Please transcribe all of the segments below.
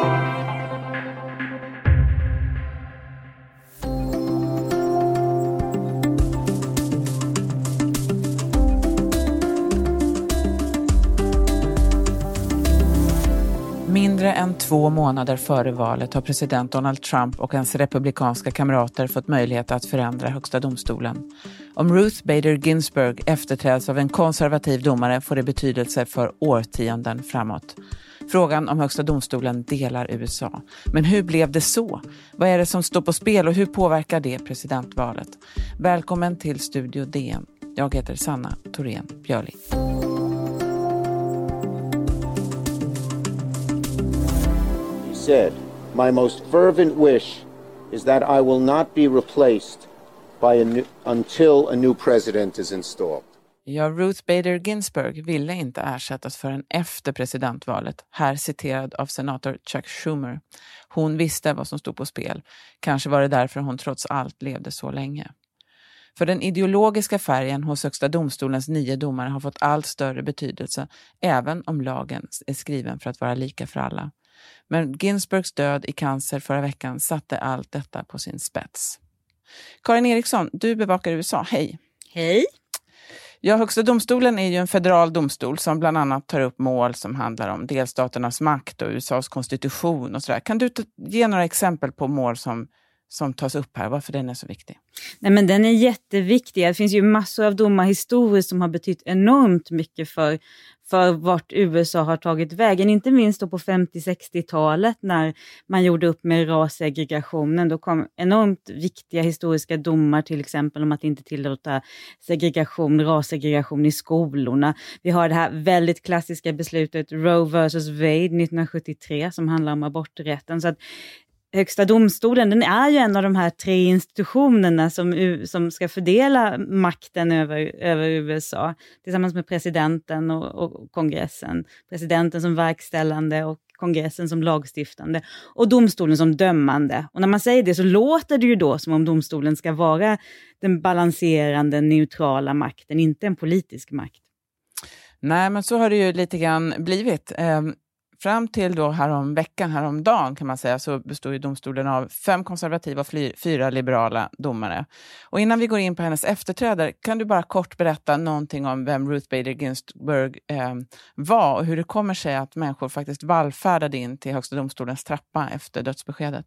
Mindre två månader före valet har president Donald Trump och hans republikanska kamrater fått möjlighet att förändra Högsta domstolen. Om Ruth Bader Ginsburg efterträds av en konservativ domare får det betydelse för årtionden framåt. Frågan om Högsta domstolen delar USA. Men hur blev det så? Vad är det som står på spel och hur påverkar det presidentvalet? Välkommen till Studio DN. Jag heter Sanna Thorén Björling. Said, My most fervent wish is that I will not be replaced by a new, until a new president is installed. Ja, Ruth Bader Ginsburg ville inte ersättas förrän efter presidentvalet, här citerad av senator Chuck Schumer. Hon visste vad som stod på spel. Kanske var det därför hon trots allt levde så länge. För den ideologiska färgen hos Högsta domstolens nio domare har fått allt större betydelse, även om lagen är skriven för att vara lika för alla. Men Ginsburgs död i cancer förra veckan satte allt detta på sin spets. Karin Eriksson, du bevakar USA. Hej! Hej! Ja, Högsta domstolen är ju en federal domstol som bland annat tar upp mål som handlar om delstaternas makt och USAs konstitution och sådär. Kan du ge några exempel på mål som som tas upp här, varför den är så viktig? Nej, men den är jätteviktig. Det finns ju massor av domar historiskt som har betytt enormt mycket för, för vart USA har tagit vägen. Inte minst då på 50-60-talet när man gjorde upp med rassegregationen. Då kom enormt viktiga historiska domar till exempel om att inte tillåta segregation, rassegregation i skolorna. Vi har det här väldigt klassiska beslutet Roe vs Wade 1973 som handlar om aborträtten. Så att Högsta domstolen, den är ju en av de här tre institutionerna som, som ska fördela makten över, över USA, tillsammans med presidenten och, och kongressen. Presidenten som verkställande och kongressen som lagstiftande och domstolen som dömande. Och när man säger det så låter det ju då som om domstolen ska vara den balanserande, neutrala makten, inte en politisk makt. Nej, men så har det ju lite grann blivit. Ehm, Fram till då härom veckan, häromdagen kan man säga, så bestod ju domstolen av fem konservativa och fyra liberala domare. Och innan vi går in på hennes efterträdare, kan du bara kort berätta någonting om vem Ruth Bader Ginsburg eh, var och hur det kommer sig att människor faktiskt vallfärdade in till Högsta domstolens trappa efter dödsbeskedet?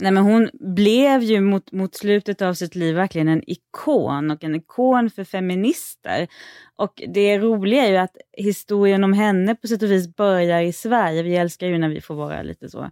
Nej, men hon blev ju mot, mot slutet av sitt liv verkligen en ikon och en ikon för feminister. Och det roliga är ju att historien om henne på sätt och vis börjar i Sverige. Vi älskar ju när vi får vara lite så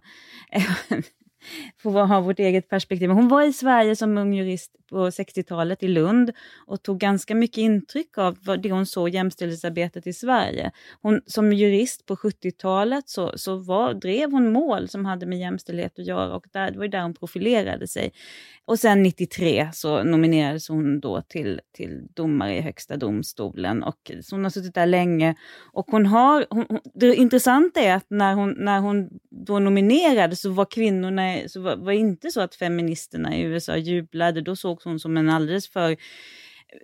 får ha vårt eget perspektiv. Hon var i Sverige som ung jurist på 60-talet i Lund och tog ganska mycket intryck av det hon såg jämställdhetsarbetet i Sverige. Hon, som jurist på 70-talet så, så var, drev hon mål som hade med jämställdhet att göra och där, det var där hon profilerade sig. Och sen 93 så nominerades hon då till, till domare i Högsta domstolen och så hon har suttit där länge. Och hon har, hon, det intressanta är att när hon, när hon då nominerades så var kvinnorna Eh, så var, var inte så att feministerna i USA jublade. Då sågs hon som en alldeles för eh,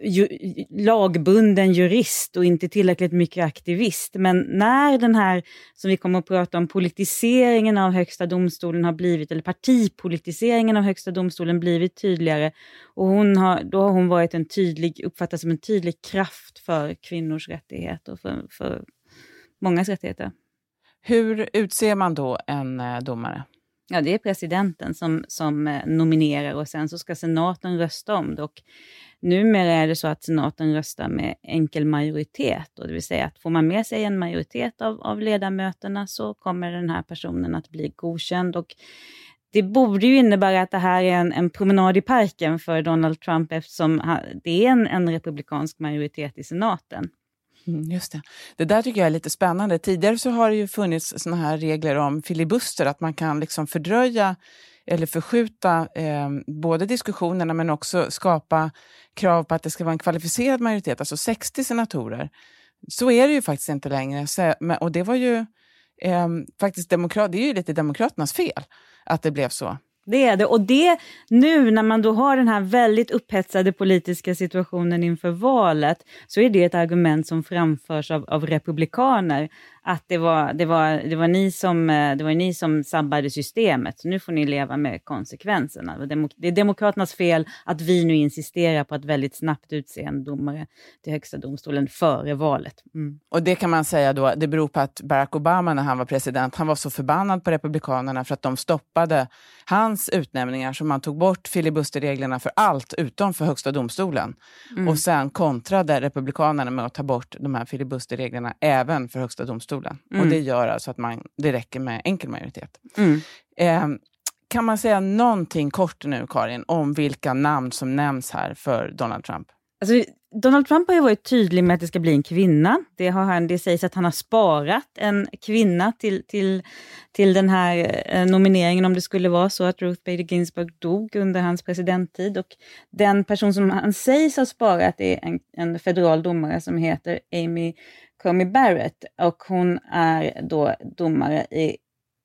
ju, lagbunden jurist och inte tillräckligt mycket aktivist. Men när den här, som vi kommer att prata om, politiseringen av Högsta domstolen har blivit, eller partipolitiseringen av Högsta domstolen blivit tydligare, och hon har, då har hon varit en tydlig, uppfattats som en tydlig kraft för kvinnors rättigheter och för, för mångas rättigheter. Hur utser man då en eh, domare? Ja, det är presidenten som, som eh, nominerar och sen så ska senaten rösta om det. Och numera är det så att senaten röstar med enkel majoritet, och det vill säga att får man med sig en majoritet av, av ledamöterna så kommer den här personen att bli godkänd. Och det borde ju innebära att det här är en, en promenad i parken för Donald Trump eftersom det är en, en republikansk majoritet i senaten. Mm, just det. Det där tycker jag är lite spännande. Tidigare så har det ju funnits såna här regler om filibuster, att man kan liksom fördröja eller förskjuta eh, både diskussionerna men också skapa krav på att det ska vara en kvalificerad majoritet, alltså 60 senatorer. Så är det ju faktiskt inte längre. Och det var ju eh, faktiskt demokrat, det är ju lite Demokraternas fel att det blev så. Det är det. Och det nu när man då har den här väldigt upphetsade politiska situationen inför valet, så är det ett argument som framförs av, av republikaner att det var, det var, det var, ni, som, eh, det var ni som sabbade systemet, så nu får ni leva med konsekvenserna. Det är Demokraternas fel att vi nu insisterar på att väldigt snabbt utse en domare till Högsta domstolen före valet. Mm. Och det kan man säga då, det beror på att Barack Obama när han var president, han var så förbannad på Republikanerna för att de stoppade hans utnämningar, så man tog bort filibusterreglerna för allt utom för Högsta domstolen. Mm. Och sen kontrade Republikanerna med att ta bort de här filibusterreglerna även för Högsta domstolen. Mm. Och det gör alltså att man, det räcker med enkel majoritet. Mm. Eh, kan man säga någonting kort nu, Karin, om vilka namn som nämns här för Donald Trump? Alltså, Donald Trump har ju varit tydlig med att det ska bli en kvinna. Det, har han, det sägs att han har sparat en kvinna till, till, till den här eh, nomineringen om det skulle vara så att Ruth Bader Ginsburg dog under hans presidenttid. Och den person som han sägs ha sparat är en, en federal domare som heter Amy Comey Barrett och hon är då domare i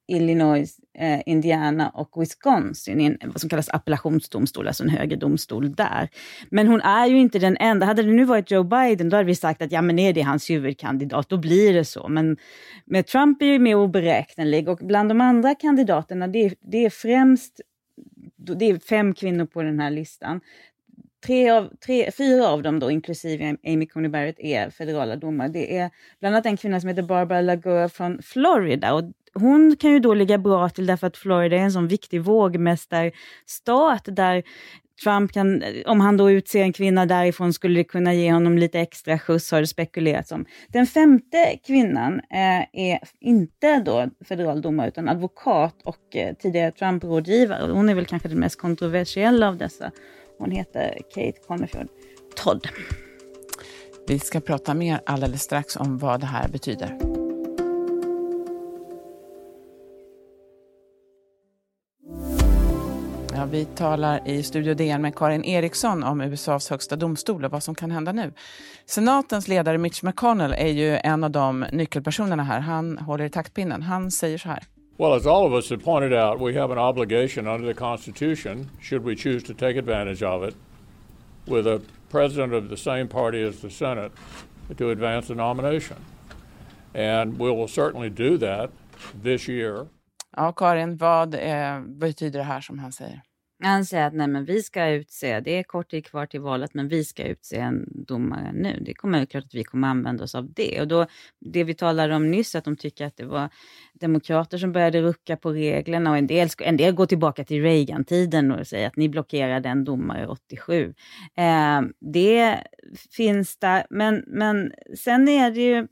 Illinois, eh, Indiana och Wisconsin i en, vad som kallas appellationsdomstol, alltså en högre domstol där. Men hon är ju inte den enda. Hade det nu varit Joe Biden, då hade vi sagt att ja, men är det hans huvudkandidat, då blir det så. Men med Trump är ju mer oberäknelig och bland de andra kandidaterna, det är, det är främst det är fem kvinnor på den här listan. Tre av, tre, fyra av dem, då, inklusive Amy Coney Barrett, är federala domare. Det är bland annat en kvinna som heter Barbara Lagoa från Florida. Och hon kan ju då ligga bra till därför att Florida är en sån viktig vågmästarstat där Trump kan, om han då utser en kvinna därifrån, skulle det kunna ge honom lite extra skjuts, har det spekulerats om. Den femte kvinnan eh, är inte då federal domare, utan advokat och eh, tidigare Trump-rådgivare. Hon är väl kanske den mest kontroversiella av dessa. Hon heter Kate Connerfjord Todd. Vi ska prata mer alldeles strax om vad det här betyder. Ja, vi talar i Studio DN med Karin Eriksson om USAs högsta domstol och vad som kan hända nu. Senatens ledare Mitch McConnell är ju en av de nyckelpersonerna här. Han håller i taktpinnen. Han säger så här. Well, as all of us have pointed out, we have an obligation under the Constitution, should we choose to take advantage of it, with a president of the same party as the Senate, to advance the nomination. And we will certainly do that this year. Ja, Karin, vad eh, betyder det här som han säger? Han säger att nej, men vi ska utse, det är kort tid kvar till valet, men vi ska utse en domare nu. Det kommer klart att vi kommer använda oss av det. Och då, det vi talade om nyss, att de tycker att det var demokrater som började rucka på reglerna och en del, en del går tillbaka till Reagan-tiden och säger att ni blockerade en domare 87. Eh, det finns där, men, men sen är det ju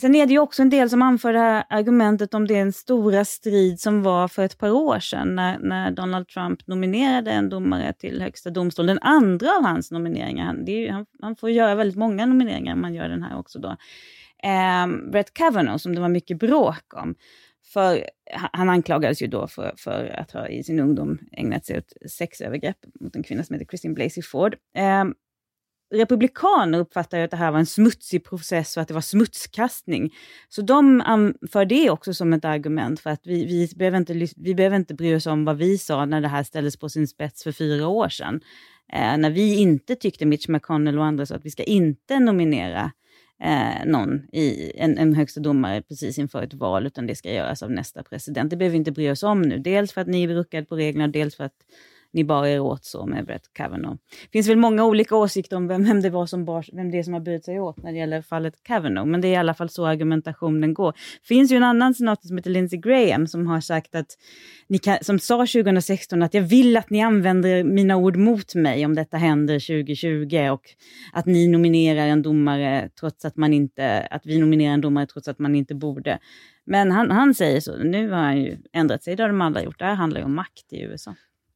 Sen är det ju också en del som anför det här argumentet om den stora strid som var för ett par år sedan när, när Donald Trump nominerade en domare till högsta domstolen. Den andra av hans nomineringar, han, ju, han, han, får göra väldigt många nomineringar, man gör den här också då. Eh, Brett Kavanaugh, som det var mycket bråk om. För han anklagades ju då för, för att ha i sin ungdom ägnat sig åt sexövergrepp mot en kvinna som heter Christine Blasey Ford. Eh, republikaner uppfattar att det här var en smutsig process och att det var smutskastning. Så de anför det också som ett argument för att vi, vi, behöver inte, vi behöver inte bry oss om vad vi sa när det här ställdes på sin spets för fyra år sedan. Eh, när vi inte tyckte, Mitch McConnell och andra, så att vi ska inte nominera eh, någon i en, en högsta domare precis inför ett val, utan det ska göras av nästa president. Det behöver vi inte bry oss om nu. Dels för att ni är ruckade på reglerna, dels för att ni bar er åt så med Brett Kavanaugh. Det finns väl många olika åsikter om vem, vem, det var som bar, vem det är som har burit sig åt när det gäller fallet Kavanaugh, men det är i alla fall så argumentationen går. Det finns ju en annan senator som heter Lindsey Graham som har sagt att, ni kan, som sa 2016 att jag vill att ni använder mina ord mot mig om detta händer 2020 och att ni nominerar en domare trots att man inte, att vi nominerar en domare trots att man inte borde. Men han, han säger så, nu har han ju ändrat sig, det har de alla gjort. Det här handlar ju om makt i USA.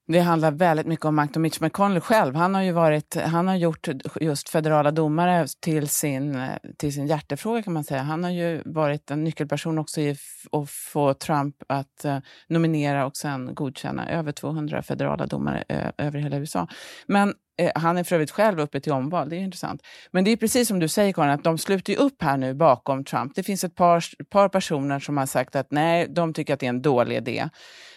Det handlar väldigt mycket om makt och Mitch McConnell själv, han har ju varit, han har gjort just federala domare till sin, till sin hjärtefråga kan man säga. Han har ju varit en nyckelperson också i att få Trump att eh, nominera och sen godkänna över 200 federala domare eh, över hela USA. Men Eh, han är för övrigt själv uppe till omval, det är intressant. Men det är precis som du säger Karin, att de sluter upp här nu bakom Trump. Det finns ett par, par personer som har sagt att nej, de tycker att det är en dålig idé.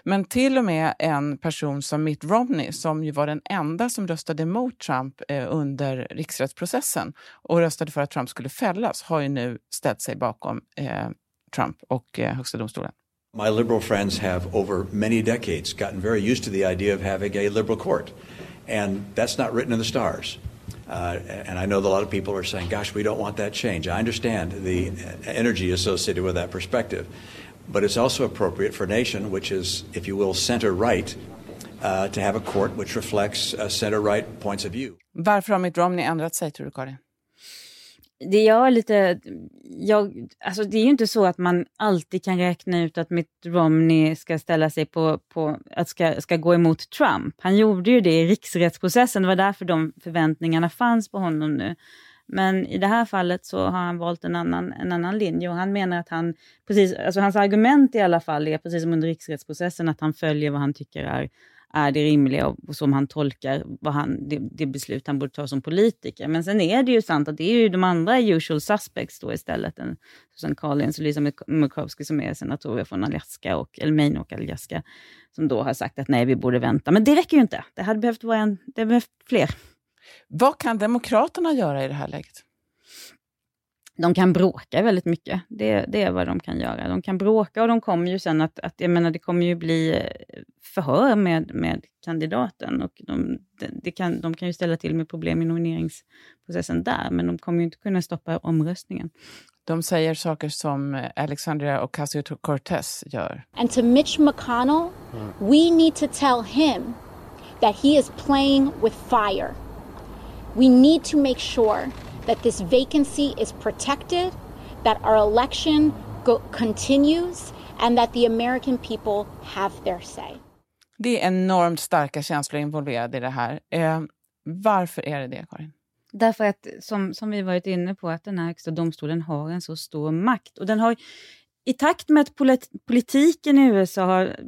Men till och med en person som Mitt Romney, som ju var den enda som röstade mot Trump eh, under riksrättsprocessen och röstade för att Trump skulle fällas, har ju nu ställt sig bakom eh, Trump och eh, Högsta domstolen. My liberal friends have over many decades gotten very used to the idea of having a liberal court. And that's not written in the stars. Uh, and I know that a lot of people are saying, gosh, we don't want that change. I understand the energy associated with that perspective. But it's also appropriate for a nation which is, if you will, center right, uh, to have a court which reflects center right points of view. Varför har Mitt Romney ändrat sig, tror du, Karin? Det jag lite, jag, alltså det är ju inte så att man alltid kan räkna ut att Mitt Romney ska ställa sig på, på att ska, ska gå emot Trump. Han gjorde ju det i riksrättsprocessen, det var därför de förväntningarna fanns på honom nu. Men i det här fallet så har han valt en annan, en annan linje och han menar att han, precis, alltså hans argument i alla fall är, precis som under riksrättsprocessen, att han följer vad han tycker är är det rimliga och som han tolkar vad han, det, det, beslut han borde ta som politiker. Men sen är det ju sant att det är ju de andra usual suspects då istället. En, Susan Collins och Lisa Murkowski som är senatorer från Alaska och, eller och Alaska som då har sagt att nej, vi borde vänta. Men det räcker ju inte. Det hade behövt vara en, det behövt fler. Vad kan Demokraterna göra i det här läget? De kan bråka väldigt mycket. Det, det, är vad de kan göra. De kan bråka och de kommer ju sen att, att jag menar, det kommer ju bli eh, förhör med, med kandidaten och de, det kan, de kan ju ställa till med problem i nomineringsprocessen där, men de kommer ju inte kunna stoppa omröstningen. De säger saker som eh, Alexandria Ocasio-Cortez gör. And to Mitch McConnell, we need to tell him that he is playing with fire. We need to make sure that this vacancy is protected, that our election go- continues, and that the American people have their say. Det är enormt starka känslor involverade i det här. Eh, varför är det det, Karin? Därför att, som, som vi varit inne på, att den här högsta domstolen har en så stor makt. Och den har, i takt med att polit politiken i USA har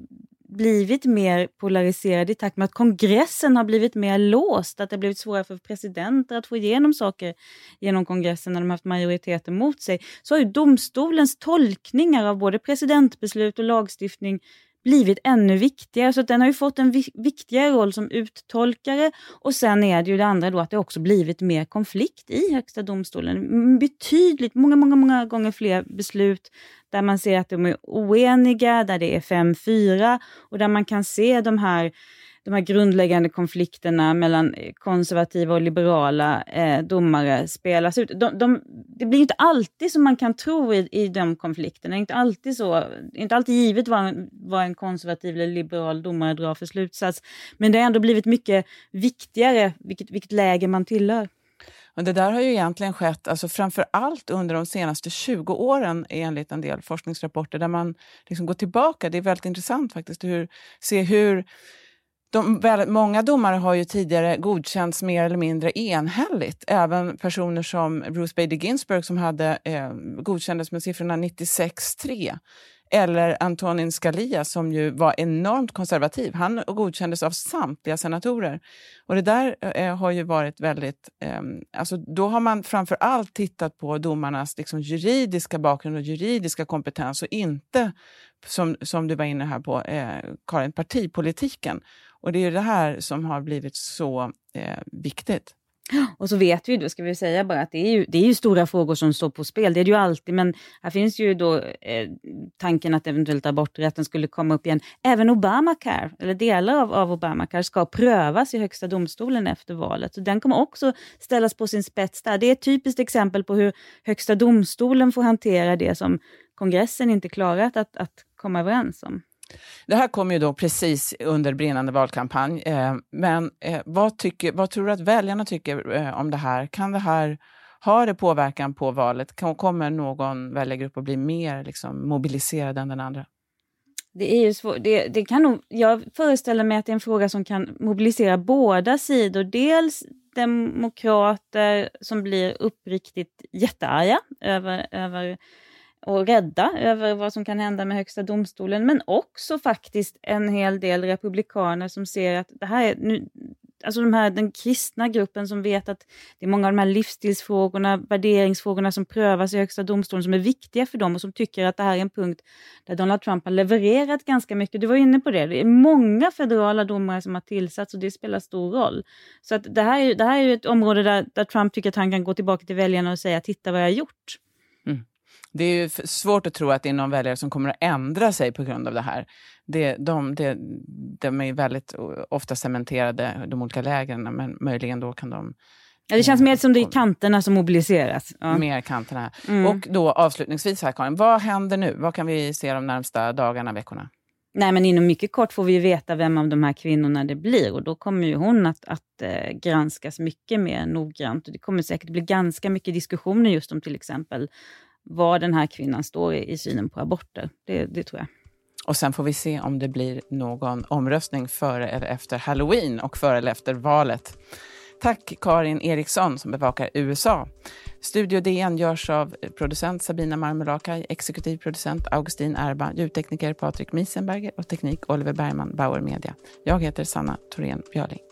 blivit mer polariserad i takt med att kongressen har blivit mer låst, att det blivit svårare för presidenter att få igenom saker genom kongressen när de haft majoriteten mot sig, så har ju domstolens tolkningar av både presidentbeslut och lagstiftning blivit ännu viktigare. Så den har ju fått en viktigare roll som uttolkare och sen är det ju det andra då att det också blivit mer konflikt i Högsta domstolen. Betydligt, många, många, många gånger fler beslut där man ser att de är oeniga, där det är 5-4 och där man kan se de här de här grundläggande konflikterna mellan eh, konservativa och liberala eh, domare spelas ut. De, de, det blir inte alltid som man kan tro i, i de konflikterna. Inte alltid, så, inte alltid givet vad en, vad en konservativ eller liberal domare drar för slutsats. Men det har ändå blivit mycket viktigare vilket, vilket läge man tillhör. Men det där har ju egentligen skett alltså framför allt under de senaste 20 åren enligt en del forskningsrapporter där man liksom går tillbaka. Det är väldigt intressant faktiskt att se hur de, väldigt, många domare har ju tidigare godkänts mer eller mindre enhälligt. Även personer som Ruth Bader Ginsburg som hade, eh, godkändes med siffrorna 96-3. Eller Antonin Scalia som ju var enormt konservativ. Han godkändes av samtliga senatorer. Och det där eh, har ju varit väldigt... Eh, alltså då har man framför allt tittat på domarnas liksom, juridiska bakgrund och juridiska kompetens och inte, som, som du var inne här på, eh, Karin, partipolitiken. Och det är det här som har blivit så eh, viktigt. Och så vet vi, då ska vi säga bara att det är, ju, det är ju stora frågor som står på spel. Det är det ju alltid, men här finns ju då eh, tanken att eventuellt aborträtten skulle komma upp igen. Även Obamacare, eller delar av, av Obamacare, ska prövas i Högsta domstolen efter valet. Så den kommer också ställas på sin spets där. Det är ett typiskt exempel på hur Högsta domstolen får hantera det som kongressen inte klarat att, att komma överens om. Det här kom ju då precis under brinnande valkampanj. Eh, men eh, vad, tycker, vad tror du att väljarna tycker eh, om det här? Kan det här ha det påverkan på valet? Kommer någon väljargrupp att bli mer liksom, mobiliserad än den andra? Det är ju svårt. Det, det, kan nog, jag föreställer mig att det är en fråga som kan mobilisera båda sidor. Dels demokrater som blir uppriktigt jättearga över, över och rädda över vad som kan hända med Högsta domstolen, men också faktiskt en hel del republikaner som ser att det här är, nu, alltså de här, den kristna gruppen som vet att det är många av de här livsstilsfrågorna, värderingsfrågorna som prövas i Högsta domstolen som är viktiga för dem och som tycker att det här är en punkt där Donald Trump har levererat ganska mycket. Du var inne på det, det är många federala domare som har tillsatts och det spelar stor roll. Så att det, här är, det här är ett område där, där Trump tycker att han kan gå tillbaka till väljarna och säga titta vad jag har gjort. Det är ju svårt att tro att det är någon väljare som kommer att ändra sig på grund av det här. Det, de, det, de är väldigt ofta cementerade, de olika lägren, men möjligen då kan de Ja, det känns mer som det är kanterna som mobiliseras. Ja. Mer kanterna. Mm. Och då avslutningsvis här Karin, vad händer nu? Vad kan vi se de närmsta dagarna, veckorna? Nej, men inom mycket kort får vi veta vem av de här kvinnorna det blir och då kommer ju hon att, att eh, granskas mycket mer noggrant. Och det kommer säkert bli ganska mycket diskussioner just om till exempel var den här kvinnan står i, i synen på aborter. Det, det tror jag. Och sen får vi se om det blir någon omröstning före eller efter halloween och före eller efter valet. Tack Karin Eriksson som bevakar USA. Studio DN görs av producent Sabina Marmelakai, exekutiv producent Augustin Erba, ljudtekniker Patrik Miesenberger och teknik Oliver Bergman, Bauer Media. Jag heter Sanna Thorén Björling.